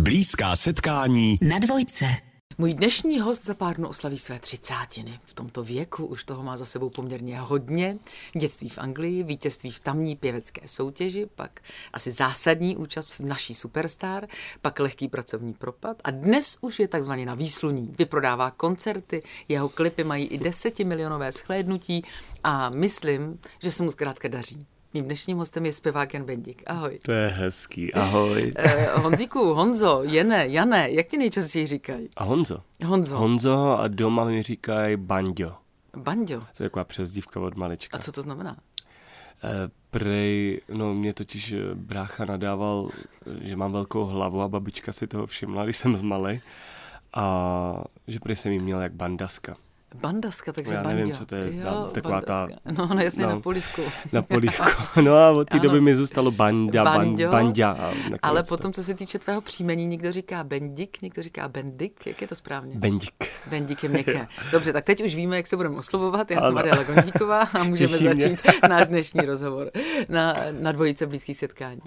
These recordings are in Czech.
Blízká setkání Na dvojce. Můj dnešní host za pár dnů oslaví své třicátiny. V tomto věku už toho má za sebou poměrně hodně. Dětství v Anglii, vítězství v tamní pěvecké soutěži, pak asi zásadní účast v naší superstar, pak lehký pracovní propad a dnes už je takzvaně na výsluní. Vyprodává koncerty, jeho klipy mají i desetimilionové shlédnutí a myslím, že se mu zkrátka daří. Mým dnešním hostem je zpěvák Jan Bendik. Ahoj. To je hezký, ahoj. Eh, Honzíku, Honzo, Jene, Jane, jak ti nejčastěji říkají? A Honzo? Honzo. Honzo a doma mi říkají Banďo. Banďo. To je taková přezdívka od malička. A co to znamená? Eh, Prej, no mě totiž eh, brácha nadával, že mám velkou hlavu a babička si toho všimla, když jsem malý. A že prej jsem jí měl jak bandaska. Bandaska, takže Já nevím, co to je, Jo, ta- taková ta-. No, no jasně, no. na polívku. Na polívku. No a od té doby mi zůstalo Banda, ban, Banďo. Banďa. a nakonec Ale to- potom, co se týče tvého příjmení, někdo říká Bendik, někdo říká Bendik, jak je to správně? Bendik. Bendik je měkké. Dobře, tak teď už víme, jak se budeme oslovovat. Já jsem Ano. Adela Gondíková a můžeme Těší mě. začít náš dnešní rozhovor na, na dvojice blízkých setkání.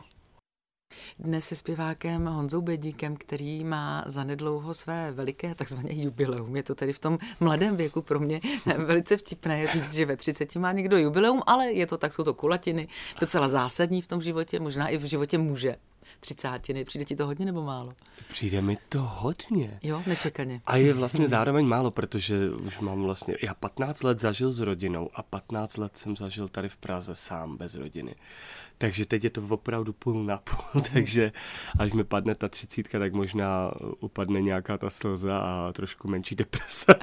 Dnes se zpěvákem Honzou Bedíkem, který má zanedlouho své veliké takzvané jubileum. Je to tedy v tom mladém věku pro mě velice vtipné říct, že ve 30 má někdo jubileum, ale je to tak, jsou to kulatiny, docela zásadní v tom životě, možná i v životě muže. Třicátiny, přijde ti to hodně nebo málo? Přijde mi to hodně. Jo, nečekaně. A je vlastně zároveň málo, protože už mám vlastně, já 15 let zažil s rodinou a 15 let jsem zažil tady v Praze sám bez rodiny. Takže teď je to opravdu půl na půl, takže až mi padne ta třicítka, tak možná upadne nějaká ta slza a trošku menší deprese.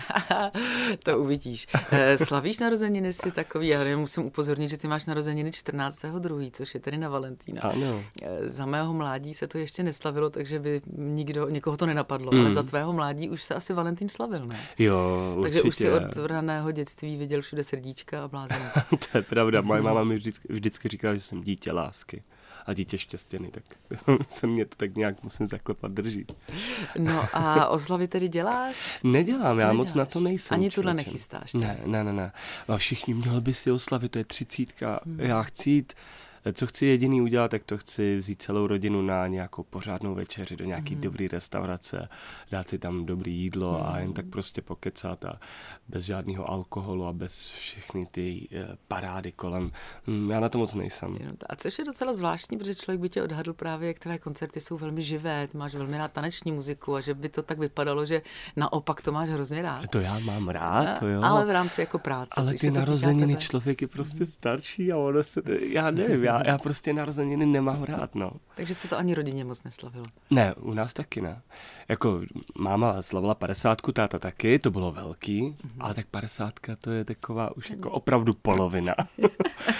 to uvidíš. Eh, Slavíš narozeniny si takový, já jenom musím upozornit, že ty máš narozeniny 14.2., což je tedy na Valentína. Ano. Eh, Za mého mládí se to ještě neslavilo, takže by nikdo, někoho to nenapadlo, mm. ale za tvého mládí už se asi Valentín slavil, ne? Jo, určitě. Takže už si od raného dětství viděl všude srdíčka a blázen. to je pravda, moje máma mi vždycky, vždycky říkala, že jsem dítě lásky a dítě štěstěny, tak se mě to tak nějak musím zaklepat držet. No a oslavy tedy děláš? Nedělám, já moc Neděláš. na to nejsem. Ani tuhle člověče. nechystáš, Ne, ne, ne, ne. A všichni měl by si oslavit, to je třicítka. Hmm. Já chci jít, co chci jediný udělat, tak to chci vzít celou rodinu na nějakou pořádnou večeři do nějaký Hmm. dobrý restaurace, dát si tam dobrý jídlo a jen tak prostě pokecat a bez žádného alkoholu a bez všechny ty eh, parády kolem. Hm, Já na to moc nejsem. A což je docela zvláštní, protože člověk by tě odhadl právě, jak tvé koncerty jsou velmi živé, ty máš velmi rád taneční muziku a že by to tak vypadalo, že naopak to máš hrozně rád. To já mám rád, to jo. Ale v rámci jako práce. Ale ty narozeniny člověk je prostě starší a ono se, já nevím, já, já prostě narozeniny nemám rád, no. Takže se to ani rodině moc neslavilo. Ne, u nás taky ne. Jako máma slavila padesátku, táta taky, to bylo velký, Mhm. ale tak padesátka to je taková už jako opravdu polovina.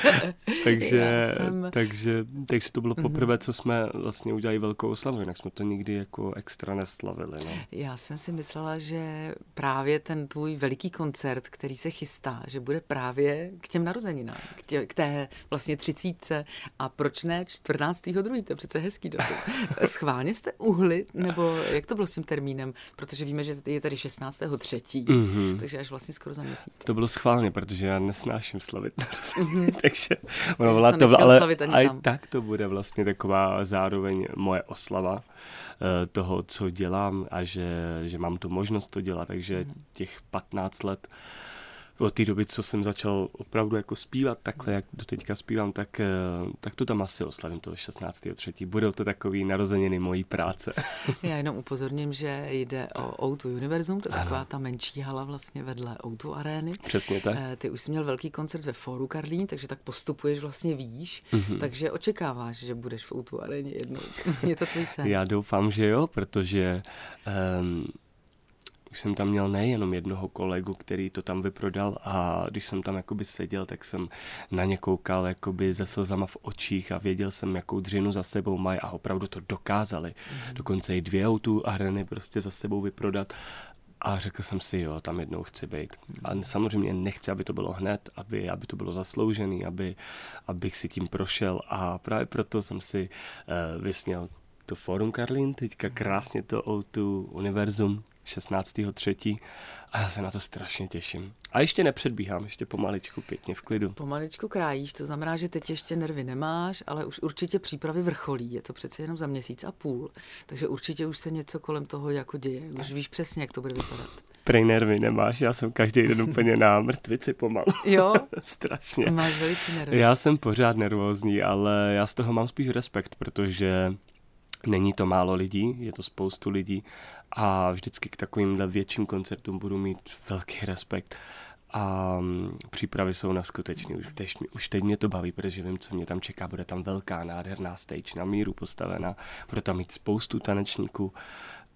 takže, jsem- Mhm. takže, takže to bylo poprvé, co jsme vlastně udělali velkou oslavu, jinak jsme to nikdy jako extra neslavili. No. Já jsem si myslela, že právě ten tvůj veliký koncert, který se chystá, že bude právě k těm narozeninám, k, tě, k té vlastně třicítce a proč ne 14. druhý, to je přece hezký datum. Schválně jste uhli, nebo jak to bylo s tím termínem, protože víme, že je tady 16. třetí, Mhm. takže až vlastně skoro za měsíc. To bylo schválně, protože já nesnáším slavit narozeniny, takže ono byla to ale i tak to bude vlastně taková zároveň moje oslava eh, toho, co dělám a že, že mám tu možnost to dělat, takže Mhm. těch 15 let od té doby, co jsem začal opravdu jako zpívat takhle, jak do teďka zpívám, tak, eh, tak to tam asi oslavím toho 16.3. Budou to takový narozeniny mojí práce. Já jenom upozorním, že jde o O2 Univerzum, to je Ano. taková ta menší hala vlastně vedle O2 arény. Přesně tak. Eh, Ty už jsi měl velký koncert ve Fóru Karlín, takže tak postupuješ vlastně výš, Mhm. mm-hmm. takže očekáváš, že budeš v O2 aréně jednou. Je to tvůj sen. Já doufám, že jo, protože um, už jsem tam měl nejenom jednoho kolegu, který to tam vyprodal a když jsem tam jakoby seděl, tak jsem na ně koukal jakoby se slzama v očích a věděl jsem, jakou dřinu za sebou mají a opravdu to dokázali. Mm. Dokonce i dvě autů a hrany prostě za sebou vyprodat. A řekl jsem si, jo, tam jednou chci být. A samozřejmě nechci, aby to bylo hned, aby, aby to bylo zasloužený, aby, abych si tím prošel. A právě proto jsem si uh, vysněl to Forum Karlín, teďka krásně to O2 Univerzum 16.3. A já se na to strašně těším. A ještě nepředbíhám, ještě pomaličku, pěkně v klidu. Pomaličku krájíš, to znamená, že teď ještě nervy nemáš, ale už určitě přípravy vrcholí. Je to přece jenom za měsíc a půl. Takže určitě už se něco kolem toho jako děje. Už víš přesně, jak to bude vypadat. Prej nervy nemáš, já jsem každý den úplně na mrtvici pomalu. Jo? Strašně. Máš veliký nervy. Já jsem pořád nervózní, ale já z toho mám spíš respekt, protože není to málo lidí, je to spoustu lidí a vždycky k takovýmhle větším koncertům budu mít velký respekt. A mm, přípravy jsou neskutečné. Už teď, už teď mě to baví, protože vím, co mě tam čeká. Bude tam velká, nádherná stage na míru postavená. Bude tam mít spoustu tanečníků.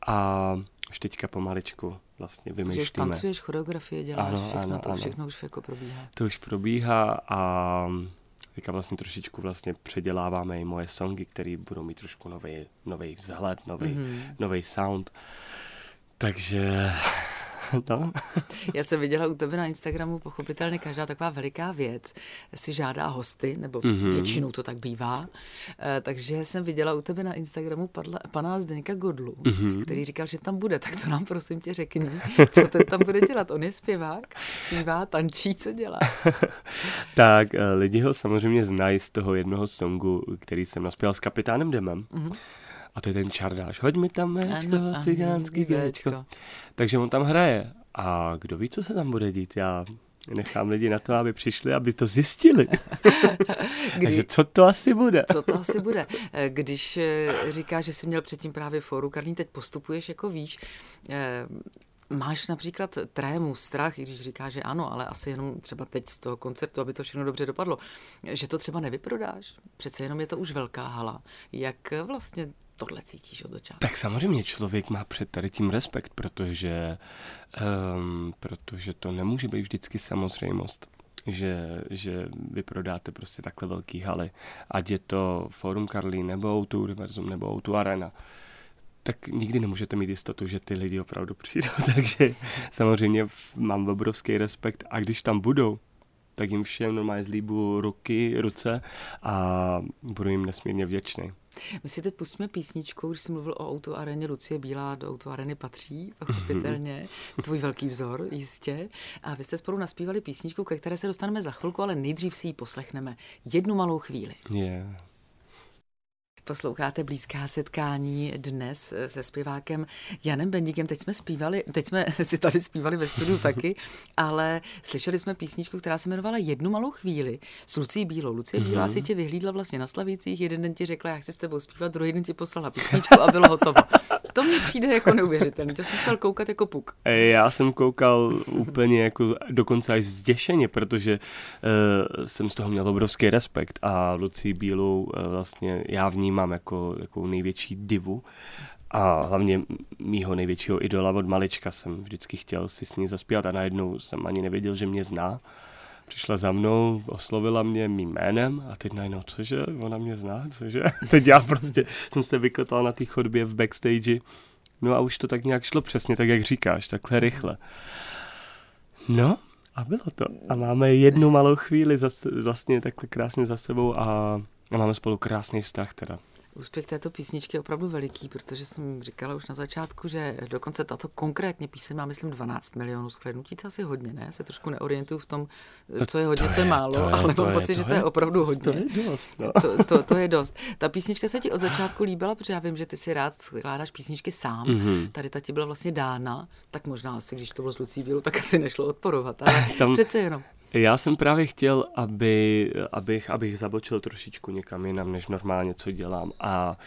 A už teďka pomaličku vlastně vymýšlíme. Že už tancuješ, choreografie děláš, ano, všechno, ano, to ano. všechno už jako probíhá. To už probíhá a teďka vlastně trošičku vlastně předěláváme i moje songy, které budou mít trošku nový vzhled, nový mm-hmm. sound. Takže No. Já jsem viděla u tebe na Instagramu, pochopitelně každá taková veliká věc si žádá hosty, nebo mm-hmm. většinou to tak bývá. E, takže jsem viděla u tebe na Instagramu padla, pana Zdeňka Godlu, mm-hmm. který říkal, že tam bude. Tak to nám prosím tě řekni, co ten tam bude dělat. On je zpěvák, zpívá, tančí, co dělá? tak eh, lidi ho samozřejmě znají z toho jednoho songu, který jsem naspěl s kapitánem Demem. Mm-hmm a to je ten čardáš. Hoď mi tam méčko, ano, cigánský géčko. Takže on tam hraje. A kdo ví, co se tam bude dít? Já nechám lidi na to, aby přišli, aby to zjistili. Kdy, Takže co to asi bude? co to asi bude? Když eh, říkáš, že jsi měl předtím právě fóru, Karlín, teď postupuješ jako víš, eh, Máš například trému, strach, i když říkáš, že ano, ale asi jenom třeba teď z toho koncertu, aby to všechno dobře dopadlo, že to třeba nevyprodáš? Přece jenom je to už velká hala. Jak vlastně tohle cítíš od začátku? Tak samozřejmě člověk má před tady tím respekt, protože, um, protože to nemůže být vždycky samozřejmost že, že vy prodáte prostě takhle velký haly, ať je to Forum Karlín, nebo Outu Univerzum, nebo Outu Arena, tak nikdy nemůžete mít jistotu, že ty lidi opravdu přijdou, takže samozřejmě mám obrovský respekt a když tam budou, tak jim všem normálně zlíbu ruky, ruce a budu jim nesmírně vděčný. My si teď pustíme písničku, když jsem mluvil o autoareně, Lucie Bílá do autoareny patří, pochopitelně, tvůj velký vzor, jistě. A vy jste spolu naspívali písničku, ke které se dostaneme za chvilku, ale nejdřív si ji poslechneme. Jednu malou chvíli. Yeah. Posloucháte blízká setkání dnes se zpěvákem Janem Bendíkem. Teď jsme zpívali, teď jsme si tady zpívali ve studiu taky, ale slyšeli jsme písničku, která se jmenovala Jednu malou chvíli s Lucí Bílou. Lucie Bílá mm-hmm. si tě vyhlídla vlastně na Slavících, jeden den ti řekla, já chci s tebou zpívat, druhý den ti poslala písničku a bylo hotovo. To mi přijde jako neuvěřitelný, to jsem musel koukat jako puk. Já jsem koukal úplně jako dokonce až zděšeně, protože uh, jsem z toho měl obrovský respekt a Lucí Bílou uh, vlastně já v ní vnímám jako, jako největší divu a hlavně mýho největšího idola od malička jsem vždycky chtěl si s ní zaspívat a najednou jsem ani nevěděl, že mě zná. Přišla za mnou, oslovila mě mým jménem a teď najednou, cože, ona mě zná, cože? Teď já prostě jsem se vyklepal na té chodbě v backstage. No a už to tak nějak šlo přesně tak, jak říkáš, takhle rychle. No, a bylo to. A máme jednu malou chvíli zase, vlastně takhle krásně za sebou a a máme spolu krásný vztah teda. Úspěch této písničky je opravdu veliký, protože jsem říkala už na začátku, že dokonce tato konkrétně píseň má, myslím, 12 milionů shlednutí. To asi hodně, ne? Se trošku neorientuju v tom, co je hodně, co je, je málo, je, ale mám pocit, že to je opravdu hodně. To je dost, no. to, to, to, je dost. Ta písnička se ti od začátku líbila, protože já vím, že ty si rád skládáš písničky sám. Mm-hmm. Tady ta ti byla vlastně dána, tak možná asi, když to bylo s Lucí Bílu, tak asi nešlo odporovat, ale Tam... přece jenom. Já jsem právě chtěl, aby, abych, abych zabočil trošičku někam jinam, než normálně, co dělám. A,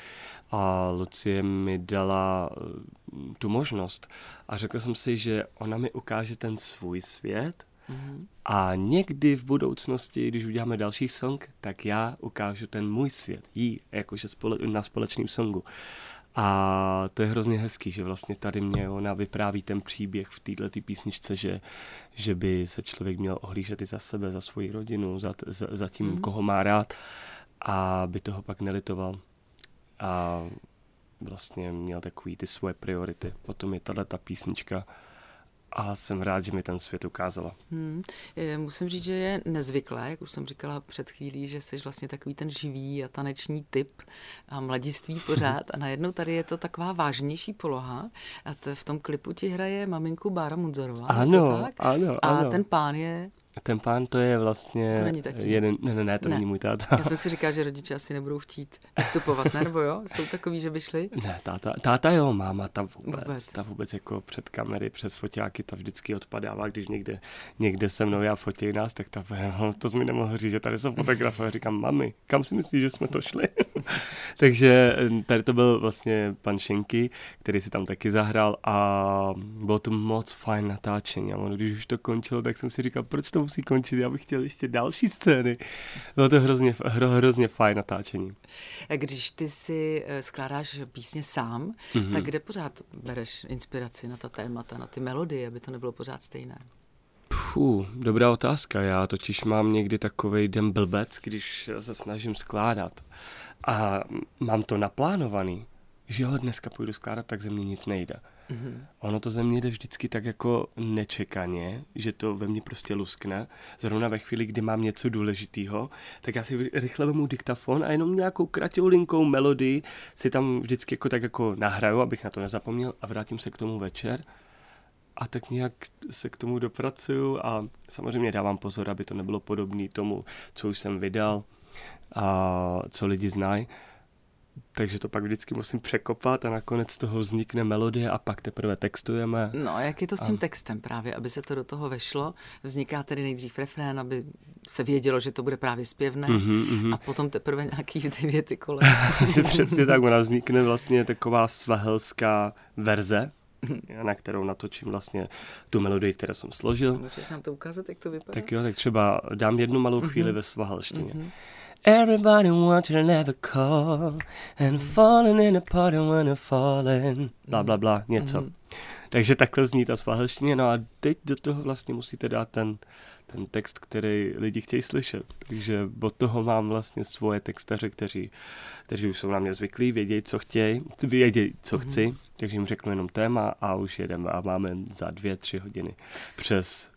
a Lucie mi dala eh, tu možnost. A řekl jsem si, že ona mi ukáže ten svůj svět mm-hmm. a někdy v budoucnosti, když uděláme další song, tak já ukážu ten můj svět, jí, jakože spole, na společném songu. A to je hrozně hezký, že vlastně tady mě ona vypráví ten příběh v této písničce, že, že by se člověk měl ohlížet i za sebe, za svoji rodinu, za, za, za tím, mm. koho má rád a by toho pak nelitoval. A vlastně měl takový ty svoje priority. Potom je tahle ta písnička a jsem rád, že mi ten svět ukázala. Hmm. Musím říct, že je nezvyklé, jak už jsem říkala před chvílí, že jsi vlastně takový ten živý a taneční typ a mladiství pořád a najednou tady je to taková vážnější poloha a to v tom klipu ti hraje maminku Bára Mudzarová. Ano, ano, ano. A ten pán je ten pán to je vlastně to není taky. jeden, ne, ne, ne, to ne. není můj táta. Já jsem si říkal, že rodiče asi nebudou chtít vystupovat, ne? Nebo jo? Jsou takový, že by šli? Ne, táta, táta jo, máma ta vůbec, vůbec. Ta vůbec jako před kamery, přes foťáky, ta vždycky odpadává, když někde, někde se mnou já fotí nás, tak ta, no, to mi nemohl říct, že tady jsou fotografové. Říkám, mami, kam si myslíš, že jsme to šli? Takže eh, tady to byl vlastně pan Šenky, který si tam taky zahrál a bylo to moc fajn natáčení. A když už to končilo, tak jsem si říkal, proč to musí končit, já bych chtěl ještě další scény. Bylo to hrozně, hro, hrozně fajn natáčení. Když ty si eh, skládáš písně sám, mm-hmm. tak kde pořád bereš inspiraci na ta témata, na ty melodie, aby to nebylo pořád stejné? Puh, dobrá otázka. Já totiž mám někdy takový den blbec, když se snažím skládat a mám to naplánovaný, že jo, dneska půjdu skládat, tak ze mě nic nejde. Mm-hmm. Ono to ze mě jde vždycky tak jako nečekaně, že to ve mně prostě luskne. Zrovna ve chvíli, kdy mám něco důležitého, tak já si rychle vemu diktafon a jenom nějakou kratoulinkou melodii si tam vždycky jako tak jako nahraju, abych na to nezapomněl a vrátím se k tomu večer a tak nějak se k tomu dopracuju a samozřejmě dávám pozor, aby to nebylo podobné tomu, co už jsem vydal a co lidi znají takže to pak vždycky musím překopat a nakonec z toho vznikne melodie a pak teprve textujeme. No a jak je to s tím a... textem právě, aby se to do toho vešlo? Vzniká tedy nejdřív refrén, aby se vědělo, že to bude právě zpěvné mm-hmm, mm-hmm. a potom teprve nějaký ty věty kolem. Přesně tak, ona vznikne vlastně taková svahelská verze, na kterou natočím vlastně tu melodii, kterou jsem složil. Můžeš nám to ukázat, jak to vypadá? Tak jo, tak třeba dám jednu malou chvíli mm-hmm. ve svahelštině. Mm-hmm. Everybody wants to never call and falling in a party when they're falling. Bla, bla, bla, něco. Mm-hmm. Takže takhle zní ta svahelštině. No a teď do toho vlastně musíte dát ten, ten text, který lidi chtějí slyšet. Takže od toho mám vlastně svoje textaře, kteří, kteří už jsou na mě zvyklí, vědějí, co chtějí, vědějí, co mm-hmm. chci, takže jim řeknu jenom téma a už jedeme a máme za dvě, tři hodiny přes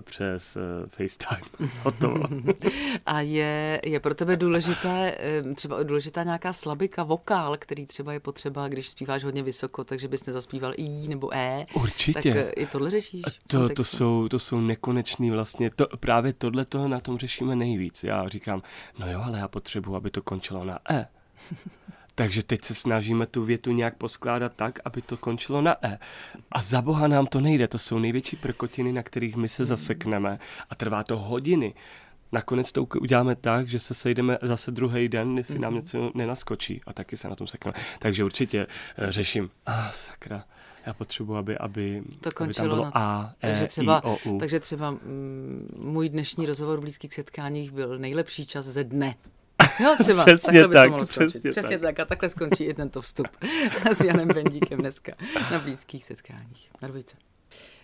přes uh, FaceTime. Hotovo. A je, je pro tebe důležité, eh, třeba důležitá nějaká slabika, vokál, který třeba je potřeba, když zpíváš hodně vysoko, takže bys nezaspíval I nebo E. Určitě. Tak i tohle řešíš? To, to, jsou, to jsou nekonečný vlastně, to, právě tohle toho na tom řešíme nejvíc. Já říkám, no jo, ale já potřebuji, aby to končilo na E. Takže teď se snažíme tu větu nějak poskládat tak, aby to končilo na E. A za boha nám to nejde, to jsou největší prkotiny, na kterých my se zasekneme a trvá to hodiny. Nakonec to uděláme tak, že se sejdeme zase druhý den, jestli nám mhm. něco nenaskočí a taky se na tom sekneme. Takže určitě uh, řeším, a ah, sakra, já potřebuji, aby, aby, to končilo aby tam bylo na... A, e, takže třeba, I, O, U. Takže třeba mm, můj dnešní rozhovor v blízkých setkáních byl nejlepší čas ze dne. Jo, třeba. přesně tak, přesně, přesně tak. tak. A takhle skončí i tento vstup s Janem Bendíkem dneska na blízkých setkáních. Na dvojce.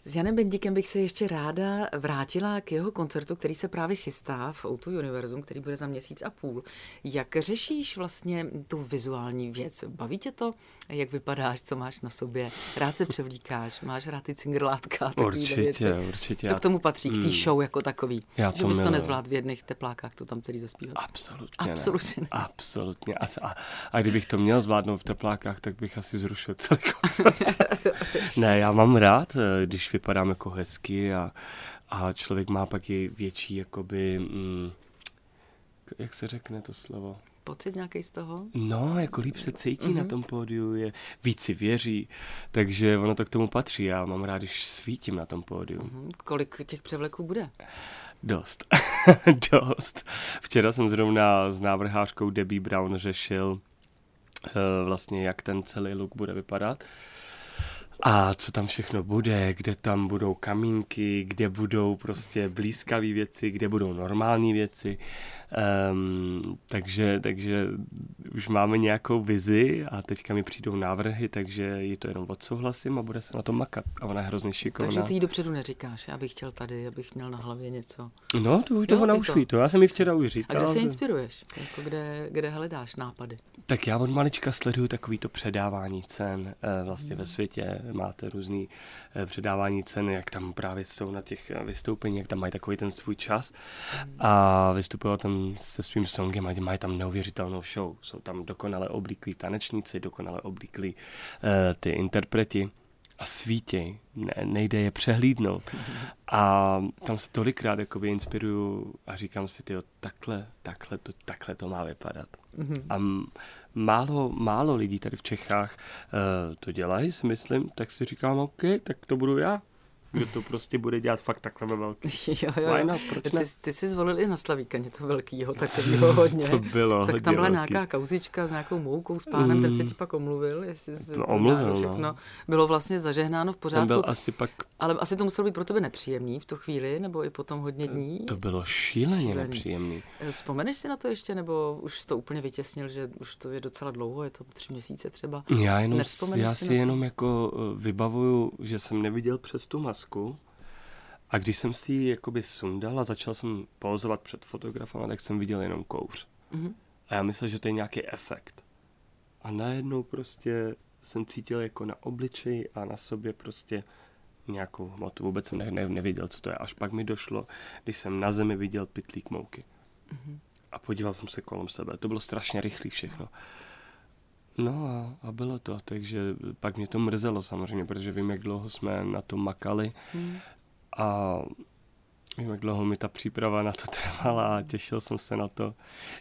S Janem Bendíkem bych se ještě ráda vrátila k jeho koncertu, který se právě chystá v Outu Univerzum, který bude za měsíc a půl. Jak řešíš vlastně tu vizuální věc? Baví tě to, jak vypadáš, co máš na sobě? Rád se převlíkáš, máš rád ty cingrlátka, určitě, věci. Určitě, To k tomu patří, k té hmm. show jako takový. Já to že bys to nezvládl v jedných teplákách, to tam celý zaspívat. Absolutně Absolutně ne. ne. Absolutně. A, a, a kdybych to měl zvládnout v teplákách, tak bych asi zrušil celý koncert. ne, já mám rád, eh, když vypadám jako hezky a, a člověk má pak i větší, jakoby, mm, jak se řekne to slovo? Pocit nějaký z toho? No, jako líp se cítí mm-hmm. na mhm. tom pódiu, je, víc si věří, takže ono to k tomu patří. Já mám rád, když svítím na tom pódiu. Mm-hmm. Kolik těch převleků bude? Dost. Dost. Včera jsem zrovna s návrhářkou Debbie Brown řešil uh, vlastně, jak ten celý look bude vypadat. Uh, a co tam všechno bude, kde tam budou kamínky, kde budou prostě blízkavé věci, kde budou normální věci. Um, takže, takže už máme nějakou vizi a teďka mi přijdou návrhy, takže ji to jenom odsouhlasím a bude se na to makat. A ona je hrozně šikovná. Takže ty jí dopředu neříkáš, já bych chtěl tady, abych měl na hlavě něco. No, to už toho to. to. Já jsem mi včera už říkal. A kde se inspiruješ? Jako kde, kde hledáš nápady? Tak já od malička sleduju takovýto předávání cen eh, vlastně hmm. ve světě máte různý eh, předávání cen, jak tam právě jsou na těch eh, vystoupení, jak tam mají takový ten svůj čas a vystupují tam se svým songem a mají tam neuvěřitelnou show. Jsou tam dokonale oblíklí tanečníci, dokonale oblíklí uh, ty interpreti a svítěj, ne, nejde je přehlídnout. A tam se tolikrát jakoby inspiruju a říkám si, tyjo, takhle, takhle to, takhle to má vypadat. Mm-hmm. A málo, málo lidí tady v Čechách uh, to dělají, si myslím, tak si říkám, OK, tak to budu já kdo to prostě bude dělat fakt takhle ve velký. Jo, jo. Why not? Proč ne? Ty, ty jsi zvolil i na Slavíka něco velkého, takového hodně. to bylo Tak tam byla velký. nějaká kauzička s nějakou moukou s pánem, mm. který se ti pak omluvil, jestli se no, omluvil, všechno no. bylo vlastně zažehnáno v pořádku. byl asi pak... Ale asi to muselo být pro tebe nepříjemný v tu chvíli, nebo i potom hodně dní? To bylo šíleně, šíleně. nepříjemný. Eh, vzpomeneš si na to ještě, nebo už to úplně vytěsnil, že už to je docela dlouho, je to tři měsíce třeba? Já, jenom, já si, si jenom jako eh, vybavuju, že jsem neviděl přes tu masku, a když jsem si ji jakoby sundal a začal jsem pozovat před fotografem, tak jsem viděl jenom kouř. Mm-hmm. A já myslel, že to je nějaký efekt. A najednou prostě jsem cítil jako na obličeji a na sobě prostě nějakou hmotu. Vůbec jsem ne, ne, nevěděl, co to je. Až pak mi došlo, když jsem na zemi viděl pitlík mouky. Mm-hmm. A podíval jsem se kolem sebe. To bylo strašně rychlé všechno. No a, a bylo to, takže pak mě to mrzelo samozřejmě, protože vím, jak dlouho jsme na to makali. Mm. A vím, jak dlouho mi ta příprava na to trvala a těšil jsem se na to.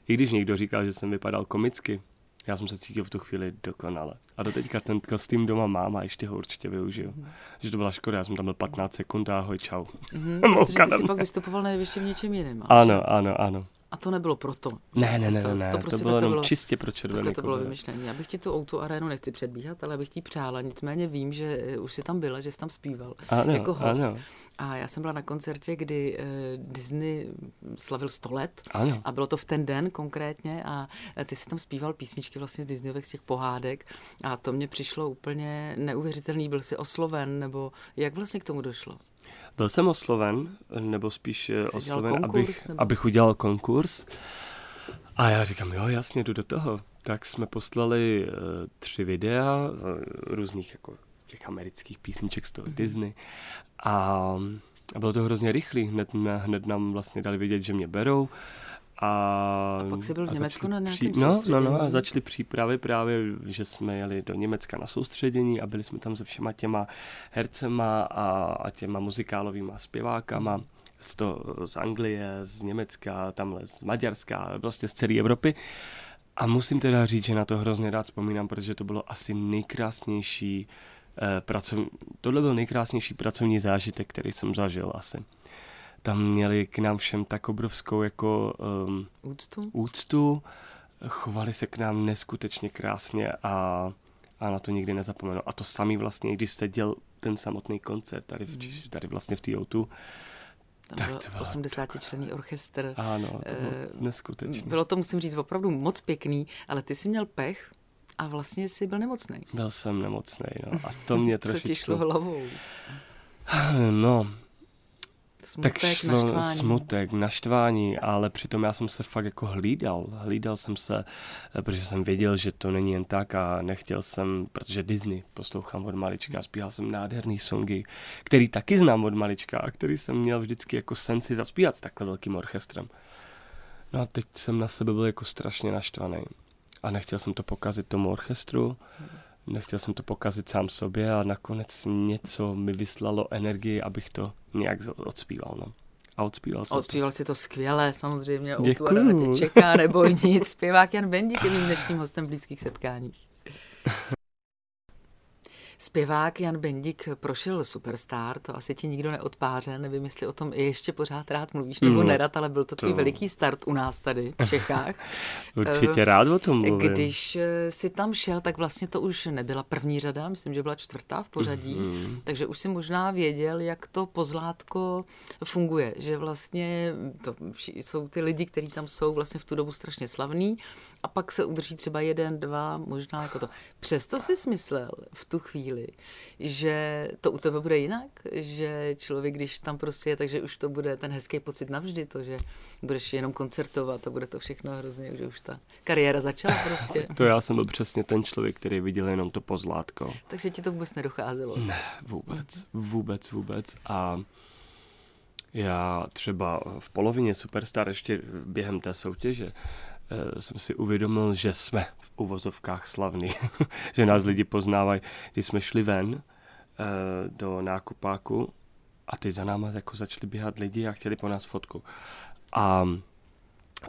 I když někdo říkal, že jsem vypadal komicky, já jsem se cítil v tu chvíli dokonale. A do teďka ten kostým doma mám a ještě ho určitě využiju. Mm. Že to byla škoda, já jsem tam byl 15 sekund a ahoj, čau. Mm, protože ty jsi pak vystupoval největší v něčem jiném. Ano, ano, ano. A to nebylo proto. Ne, ne, ne, ne, ne, to, prostě to bylo jenom bylo, čistě pro červené to bylo vymyšlené. Já bych ti tu auto arénu nechci předbíhat, ale bych ti přála. Nicméně vím, že eh, už jsi tam byla, že jsi tam zpíval ano, jako host. Ano. A já jsem byla na koncertě, kdy uh, Disney slavil 100 let ano. a bylo to v ten den konkrétně a eh, ty jsi tam zpíval písničky vlastně z Disneyových z těch pohádek a to mě přišlo úplně neuvěřitelný. Byl jsi osloven nebo jak vlastně k tomu došlo? Byl jsem osloven, nebo spíš eh, Jsi osloven, konkurs, abych, nebo? abych udělal konkurs. A já říkám, jo, jasně, jdu do toho. Tak jsme poslali uh, tři videa uh, různých jako těch amerických písniček z toho mm-hmm. Disney. A, a bylo to hrozně rychlý. Hned, hned nám vlastně dali vědět, že mě berou. A, a pak jsi byl v Německu na nějakém pří... no, no, no, a začaly přípravy právě, že jsme jeli do Německa na soustředění a byli jsme tam se všema těma hercema a, a těma muzikálovými zpěvákama. Z, to, z Anglie, z Německa, tamhle z Maďarska, prostě z celé Evropy. A musím teda říct, že na to hrozně rád vzpomínám, protože to bylo asi nejkrásnější eh, pracovní, tohle byl nejkrásnější pracovní zážitek, který jsem zažil asi tam měli k nám všem tak obrovskou jako um, úctu? úctu, chovali se k nám neskutečně krásně a, a na to nikdy nezapomenu. A to samý vlastně, když se děl ten samotný koncert tady, v, mm. tady vlastně v té O2, tam tak byl 80 člený orchestr. Ano, to bylo e, neskutečné. Bylo to, musím říct, opravdu moc pěkný, ale ty jsi měl pech a vlastně jsi byl nemocný. Byl jsem nemocný, no. A to mě trošičku... Co ti šlo hlavou? No, Smutek, tak šlo naštvání. smutek, naštvání, ale přitom já jsem se fakt jako hlídal. Hlídal jsem se, eh, protože jsem věděl, že to není jen tak a nechtěl jsem, protože Disney poslouchám od malička, zpíval jsem nádherný songy, který taky znám od malička a který jsem měl vždycky jako senci zaspívat s takhle velkým orchestrem. No a teď jsem na sebe byl jako strašně naštvaný a nechtěl jsem to pokazit tomu orchestru. Hmm nechtěl jsem to pokazit sám sobě a nakonec něco mi vyslalo energii, abych to nějak odspíval. No. A odspíval jsem Odspíval to. si to skvěle, samozřejmě. Děkuju. tě čeká, nebo nic. Zpěvák Jan Bendík je mým dnešním hostem v blízkých setkáních. Zpěvák Jan Bendik prošel Superstar, to asi ti nikdo neodpáře, nevím, jestli o tom i ještě pořád rád mluvíš, nebo mm, nerad, ale byl to tvůj to... veliký start u nás tady v Čechách. Určitě eh, rád o tom mluvím. Když eh, si tam šel, tak vlastně to už nebyla první řada, myslím, že byla čtvrtá v pořadí, mm. takže už si možná věděl, jak to pozlátko funguje, že vlastně to jsou ty lidi, kteří tam jsou vlastně v tu dobu strašně slavní a pak se udrží třeba jeden, dva, možná jako to. Přesto si smyslel v tu chvíli, chvíli, že to u tebe bude jinak? Že člověk, když tam prostě je, takže už to bude ten hezký pocit navždy, to, že budeš jenom koncertovat a bude to všechno hrozně, že už ta kariéra začala prostě. to já jsem byl přesně ten člověk, který viděl jenom to pozlátko. Takže ti to vůbec nedocházelo? Ne, vůbec, vůbec, vůbec. A já třeba v polovině Superstar ještě během té soutěže jsem si uvědomil, že jsme v uvozovkách slavní, že nás lidi poznávají. Když jsme šli ven eh, do nákupáku a teď za náma jako začali běhat lidi a chtěli po nás fotku. A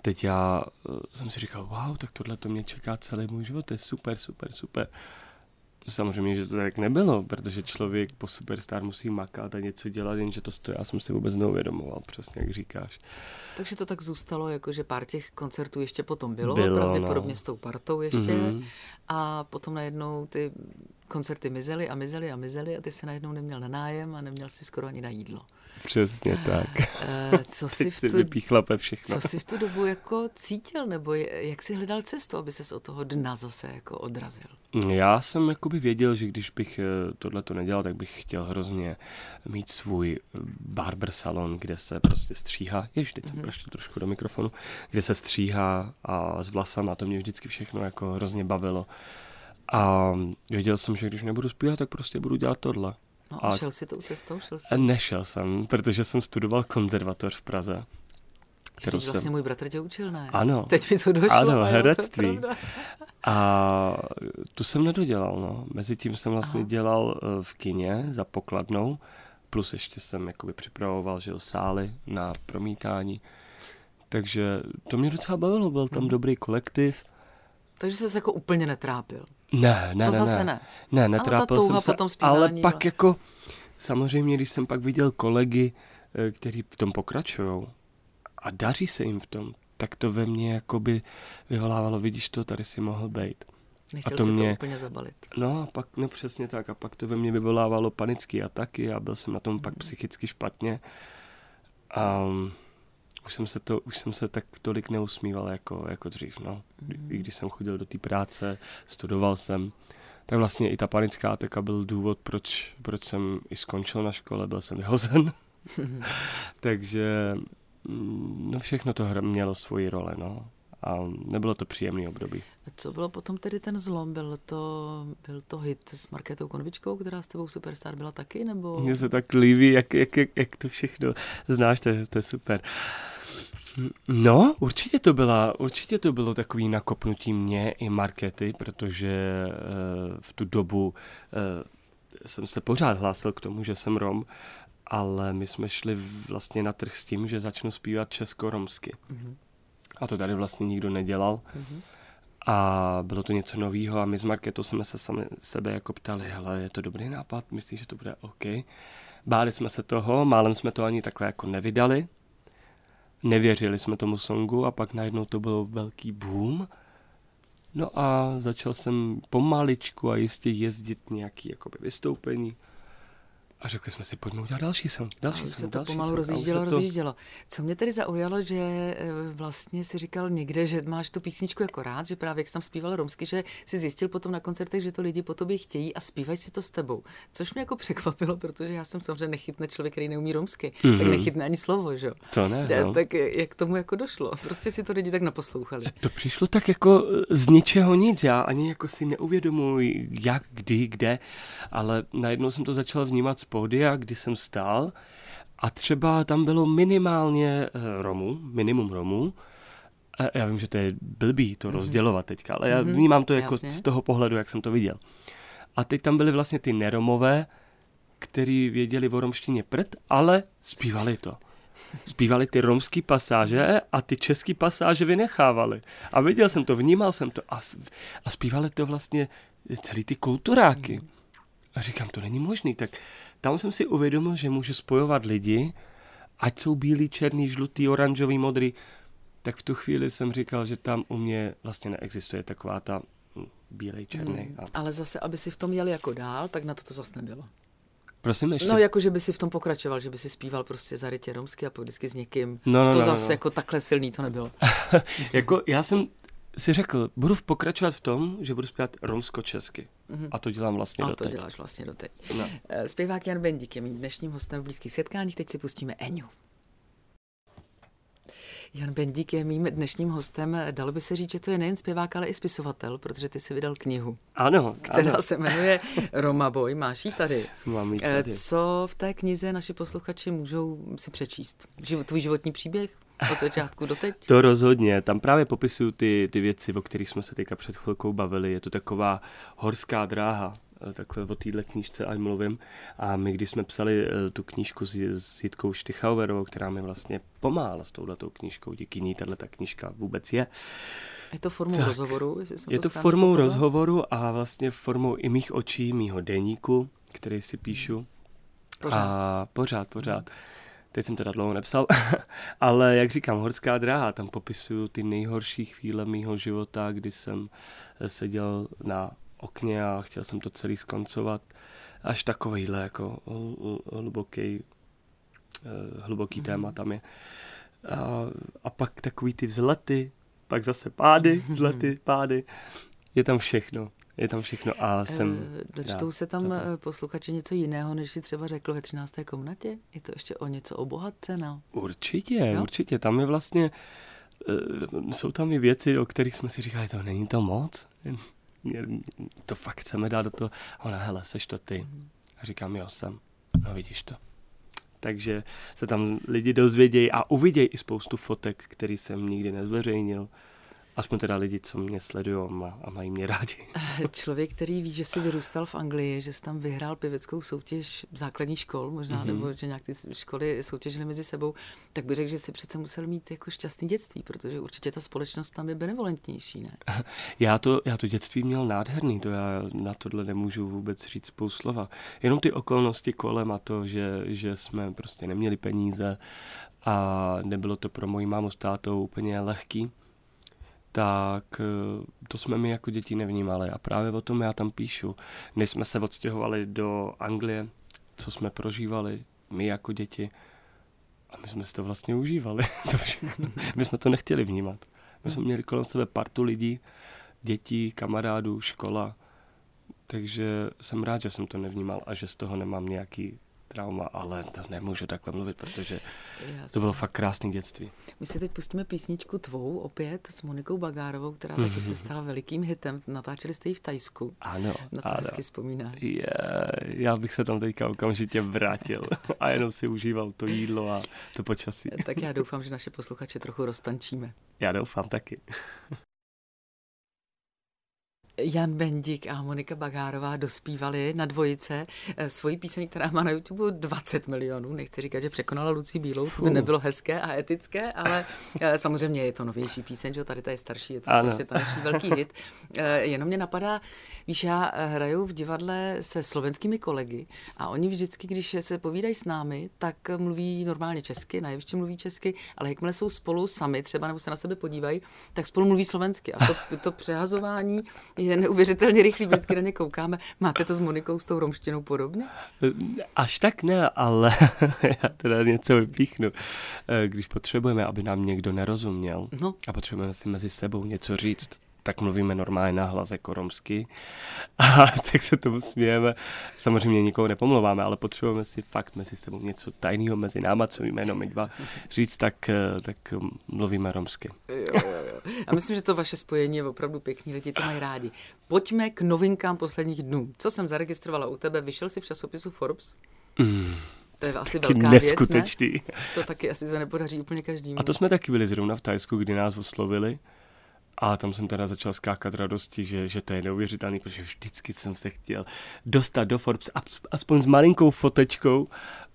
teď já eh, jsem si říkal, wow, tak tohle to mě čeká celý můj život, to je super, super, super. Samozřejmě, že to tak nebylo, protože člověk po Superstar musí makat a něco dělat, jenže to, to já jsem si vůbec neuvědomoval, přesně jak říkáš. Takže to tak zůstalo, jako že pár těch koncertů ještě potom bylo, bylo pravděpodobně no. s tou partou ještě. Mm-hmm. A potom najednou ty koncerty mizely a mizely a mizely a ty se najednou neměl na nájem a neměl si skoro ani na jídlo. Přesně tak. Uh, co si v tu, všechno. Co si v tu dobu jako cítil, nebo jak si hledal cestu, aby se od toho dna zase jako odrazil? Já jsem jakoby věděl, že když bych eh, tohle to nedělal, tak bych chtěl hrozně mít svůj barber salon, kde se prostě stříhá, jež teď jsem mm-hmm. trošku do mikrofonu, kde se stříhá a s vlasama, to mě vždycky všechno jako hrozně bavilo. A věděl jsem, že když nebudu zpívat, tak prostě budu dělat tohle. No a, a šel jsi tou cestou? Šel jsi? Nešel jsem, protože jsem studoval konzervatoř v Praze. Kterou vlastně jsem... můj bratr tě učil, ne? Ano. Teď mi to došlo. Ano, herectví. A tu jsem nedodělal, no. Mezitím jsem vlastně Aha. dělal eh, v kině za pokladnou, plus ještě jsem jakoby připravoval, že sály na promítání. Takže to mě docela bavilo, byl tam hmm. dobrý kolektiv. Takže jsi se jako úplně netrápil. Ne, ne, to ne. zase ne. ne. Ne, netrápil jsem se, potom ale pak jako, samozřejmě, když jsem pak viděl kolegy, eh, kteří v tom pokračují a daří se jim v tom, tak to ve mně jakoby vyvolávalo, vidíš to, tady si mohl být. Nechtěl a to si mě, to úplně zabalit. No a pak, no přesně tak, a pak to ve mně vyvolávalo panické ataky a byl jsem na tom mm. pak psychicky špatně. A už jsem se to, už jsem se tak tolik neusmíval jako, jako dřív, no. Mm. I když jsem chodil do té práce, studoval jsem, tak vlastně i ta panická ataka byl důvod, proč, proč jsem i skončil na škole, byl jsem vyhozen. Takže mm, no všechno to mělo svoji role, no. A nebylo to příjemný období. A co bylo potom tedy ten zlom? Byl to, byl to hit s Markétou Konvičkou, která s tebou Superstar byla taky, nebo? Mně se tak líbí, jak, jak, jak, jak to všechno znáš, to je, to je super. No, určitě to, byla, určitě to bylo takový nakopnutí mě i Markety, protože uh, v tu dobu uh, jsem se pořád hlásil k tomu, že jsem Rom, ale my jsme šli vlastně na trh s tím, že začnu zpívat česko-romsky. Mm-hmm. A to tady vlastně nikdo nedělal. Mm-hmm. A bylo to něco nového a my s Marketou jsme se sami sebe jako ptali, hele, je to dobrý nápad, myslíš, že to bude OK? Báli jsme se toho, málem jsme to ani takhle jako nevydali, nevěřili jsme tomu songu a pak najednou to byl velký boom. No a začal jsem pomaličku a jistě jezdit nějaký jakoby vystoupení a řekli jsme si, pojďme udělat další song. Další a song, se to další pomalu rozjíždělo, to... rozjíždělo. Co mě tedy zaujalo, že eh, vlastně si říkal někde, že máš tu písničku jako rád, že právě jak jsi tam zpíval romsky, že si zjistil potom na koncertech, že to lidi po tobě chtějí a zpívají si to s tebou. Což mě jako překvapilo, protože já jsem samozřejmě nechytne člověk, který neumí romsky, mm-hmm. tak nechytne ani slovo, že jo. To ne. No. Tak jak tomu jako došlo? Prostě si to lidi tak naposlouchali. To přišlo tak jako z ničeho nic. Já ani jako si neuvědomuji, jak, kdy, kde, ale najednou jsem to začal vnímat pódia, kdy jsem stál a třeba tam bylo minimálně eh, Romů, minimum Romů. Já vím, že to je blbý to mm-hmm. rozdělovat teďka, ale já mhm. vnímám to jako Jasně. z toho pohledu, jak jsem to viděl. A teď tam byly vlastně ty neromové, kteří věděli o romštině prd, ale zpívali to. Zpívali ty romský pasáže a ty český pasáže vynechávali. A viděl jsem to, vnímal jsem to a, a zpívali to vlastně celý ty kulturáky. Mm. A říkám, to není možný. Tak tam jsem si uvědomil, že můžu spojovat lidi, ať jsou bílí, černý, žlutý, oranžový, modrý, tak v tu chvíli jsem říkal, že tam u mě vlastně neexistuje taková ta hm, bílej, černý. Hmm, a... Ale zase, aby si v tom jel jako dál, tak na to to zase nebylo. Prosím ještě? No, jako že by si v tom pokračoval, že by si zpíval prostě zarytě romsky a vždycky s někým. No, no, to no, zase no. jako takhle silný to nebylo. jako já jsem si řekl, budu pokračovat v tom, že budu zpívat romsko-česky. Mm-hmm. A to dělám vlastně A doteď. to děláš vlastně doteď. No. Eh, Zpěvák Jan Bendík je mým dnešním hostem v blízkých setkáních. Teď si pustíme Eňu. Jan Bendík je mým dnešním hostem. Dalo by se říct, že to je nejen zpěvák, ale i spisovatel, protože ty si vydal knihu, Ano, která ano. se jmenuje Roma Boy. Máš ji tady. Mám ji Eh, tady. Co v té knize naši posluchači můžou si přečíst? Život, tvůj životní příběh od začátku do teď? To rozhodně. Tam právě popisuju ty, ty věci, o kterých jsme se teďka před chvilkou bavili. Je to taková horská dráha, eh, takhle o téhle knížce ať mluvím. A my, když jsme psali eh, tu knížku s, s Jitkou Štychauerovou, která mi vlastně pomáhala s touhletou knížkou, díky ní tahle ta knížka vůbec je. Je to formou Tak. rozhovoru? Jestli jsem Je to formou pochopila? rozhovoru a vlastně formou i mých očí, mýho deníku, který si píšu. Pořád. A pořád, pořád. Teď jsem teda dlouho nepsal, ale jak říkám, horská dráha, tam popisuju ty nejhorší chvíle mýho života, kdy jsem seděl na okně a chtěl jsem to celý skoncovat. Až takovýhle jako hl- hl- hluboký, eh, hluboký téma tam je. A, a pak takový ty vzlety, pak zase pády, vzlety, pády. Je tam všechno. Je tam všechno a jsem... Eh, Dočtou se tam eh, posluchači něco jiného, než si třeba řekl ve 13. komnatě? Je to ještě o něco obohaceno? Určitě, Jo? určitě. Tam je vlastně, uh, jsou tam i věci, o kterých jsme si říkali, to není to moc. To fakt chceme dát do toho. A Ona, hele, seš to ty. A říkám, jo, jsem. No vidíš to. Takže se tam lidi dozvědějí a uvidějí i spoustu fotek, který jsem nikdy nezveřejnil. Aspoň teda lidi, co mě sledují a, mají mě rádi. Člověk, který ví, že jsi vyrůstal v Anglii, že jsi tam vyhrál pěveckou soutěž základních škol možná, mm-hmm. nebo že nějak ty školy soutěžily mezi sebou, tak by řekl, že si přece musel mít jako šťastný dětství, protože určitě ta společnost tam je benevolentnější, ne? Já to, já to dětství měl nádherný, to já na tohle nemůžu vůbec říct spou slova. Jenom ty okolnosti kolem a to, že, že jsme prostě neměli peníze a nebylo to pro moji mámu s tátou úplně lehký, tak eh, to jsme my jako děti nevnímali a právě o tom já tam píšu. Než jsme se odstěhovali do Anglie, co jsme prožívali, my jako děti, a my jsme si to vlastně užívali. My jsme to nechtěli vnímat. My jsme měli kolem sebe partu lidí, dětí, kamarádů, škola, takže jsem rád, že jsem to nevnímal a že z toho nemám nějaký trauma, ale to nemůžu takhle mluvit, protože to bylo fakt krásné dětství. My si teď pustíme písničku tvou opět s Monikou Bagárovou, která taky se stala velikým hitem. Natáčeli jste ji v Tajsku. Ano, Na to ano. hezky vzpomínáš. Je, já bych se tam teďka okamžitě vrátil a jenom si užíval to jídlo a to počasí. Tak já doufám, že naše posluchače trochu roztančíme. Já doufám taky. Jan Bendik a Monika Bagárová dospívali na dvojice eh, svoji píseň, která má na YouTube 20 milionů. Nechci říkat, že překonala Lucí Bílou, to by nebylo hezké a etické, ale eh, samozřejmě je to novější píseň, že jo, tady ta je starší, je to Ano. prostě taneční velký hit. Eh, Jenom mě napadá, víš, já hraju v divadle se slovenskými kolegy a oni vždycky, když se povídají s námi, tak mluví normálně česky, na jevišti mluví česky, ale jakmile jsou spolu sami třeba nebo se na sebe podívají, tak spolu mluví slovensky. A to, to přehazování je neuvěřitelně rychlý, vždycky na ně koukáme. Máte to s Monikou s tou romštinou podobně? Až tak ne, ale já teda něco vypíchnu. Eh, Když potřebujeme, aby nám někdo nerozuměl No. a potřebujeme si mezi sebou něco říct, tak mluvíme normálně nahlas jako romsky a tak se tomu smějeme. Samozřejmě nikoho nepomlouváme, ale potřebujeme si fakt mezi sebou něco tajného mezi náma, co víme jenom my dva říct, tak, eh, tak mluvíme romsky. Jo, jo, jo. A myslím, že to vaše spojení je opravdu pěkný, lidi to mají rádi. Pojďme k novinkám posledních dnů. Co jsem zaregistrovala u tebe, vyšel si v časopisu Forbes? Mm, To je asi taky velká věc, ne? neskutečný. To taky asi se nepodaří úplně každému. A to jsme taky byli zrovna v Tajsku, kdy nás oslovili. A tam jsem teda začal skákat radosti, že, že to je neuvěřitelný, protože vždycky jsem se chtěl dostat do Forbes as- aspoň s malinkou fotečkou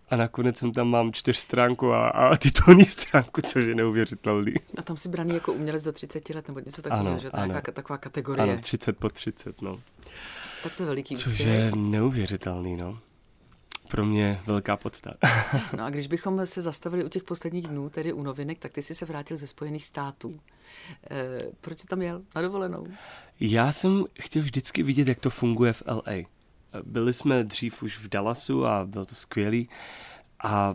a nakonec jsem tam mám čtyř stránku a, a titulní stránku, což je neuvěřitelný. A tam si braný jako umělec do 30 let nebo něco takového, Ano, že ano. nějaká taková kategorie. Ano, 30 po 30, no. Tak to je veliký Což úspěch. je neuvěřitelný, no. Pro mě velká podsta. No a když bychom se zastavili u těch posledních dnů, tedy u novinek, tak ty jsi se vrátil ze Spojených států. E, proč jsi tam jel na dovolenou? Já jsem chtěl vždycky vidět, jak to funguje v LA. Byli jsme dřív už v Dallasu a bylo to skvělý a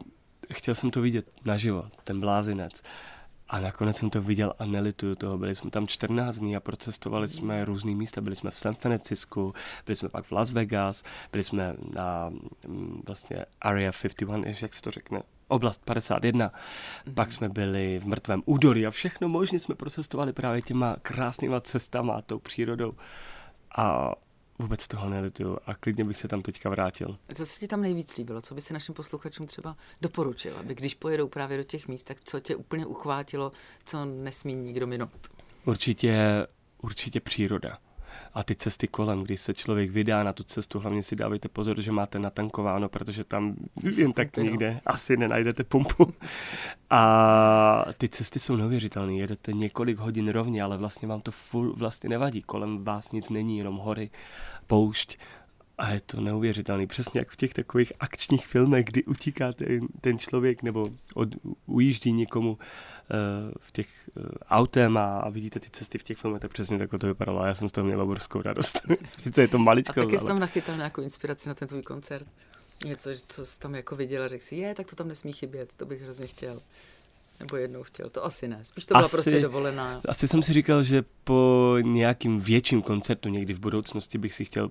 chtěl jsem to vidět naživo, ten blázinec. A nakonec jsem to viděl a nelituju toho. Byli jsme tam 14 dní a procestovali jsme různý místa. Byli jsme v San Francisco, byli jsme pak v Las Vegas, byli jsme na mm, vlastně Area 51, jak se to řekne, oblast 51. Mm-hmm. Pak jsme byli v mrtvém údolí a všechno možně jsme procestovali právě těma krásnýma cestama a tou přírodou. A vůbec toho nelituju a klidně bych se tam teďka vrátil. Co se ti tam nejvíc líbilo? Co by si našim posluchačům třeba doporučil, aby když pojedou právě do těch míst, tak co tě úplně uchvátilo, co nesmí nikdo minout? Určitě, určitě příroda a ty cesty kolem, když se člověk vydá na tu cestu, hlavně si dávejte pozor, že máte natankováno, protože tam jen tak někde asi nenajdete pumpu. A ty cesty jsou neuvěřitelné. Jedete několik hodin rovně, ale vlastně vám to furt vlastně nevadí. Kolem vás nic není, jenom hory, poušť a je to neuvěřitelný, přesně jak v těch takových akčních filmech, kdy utíká ten, ten člověk nebo od, ujíždí někomu uh, v těch uh, autem a, a vidíte ty cesty v těch filmech, to přesně takhle to vypadalo a já jsem z toho měl obrovskou radost. Sice je to maličko. A taky jsi tam nachytal nějakou inspiraci na ten tvůj koncert? Něco, co jsi tam jako viděl a řekl si, je, tak to tam nesmí chybět, to bych hrozně chtěl. Nebo jednou chtěl, to asi ne. Spíš to byla asi, prostě dovolená. Asi jsem si říkal, že po nějakým větším koncertu někdy v budoucnosti bych si chtěl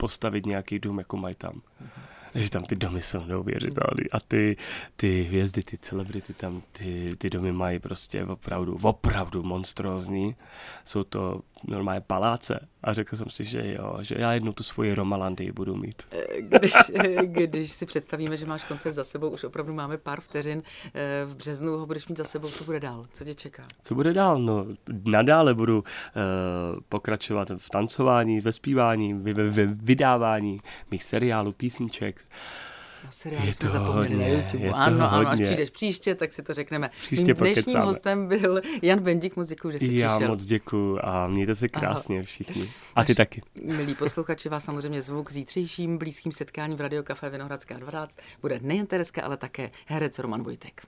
postavit nějaký dům, jako mají tam. Mm-hmm že tam ty domy jsou neuvěřitelné a ty, ty hvězdy, ty celebrity tam, ty, ty domy mají prostě opravdu, opravdu monstrózní. Jsou to normálně paláce a řekl jsem si, že jo, že já jednu tu svoji Romalandii budu mít. Eh, když, eh, když si představíme, že máš koncert za sebou, už opravdu máme pár vteřin, eh, v březnu ho budeš mít za sebou, co bude dál? Co tě čeká? Co bude dál? No, nadále budu uh, pokračovat v tancování, ve zpívání, ve, ve vydávání mých seriálů, písniček, na seriály jsme zapomněli hodně, na YouTube. Ano, ano, až přijdeš příště, tak si to řekneme. Příště Mým dnešním pokecáme. hostem byl Jan Bendik, moc děkuji, že jsi Já přišel. moc děkuji a mějte se krásně Aha. všichni. A ty až, taky. Milí posluchači, vás samozřejmě zvuk zítřejším blízkým setkání v Radio Café Vinohradská 12 bude nejen Tereska, ale také herec Roman Vojtek.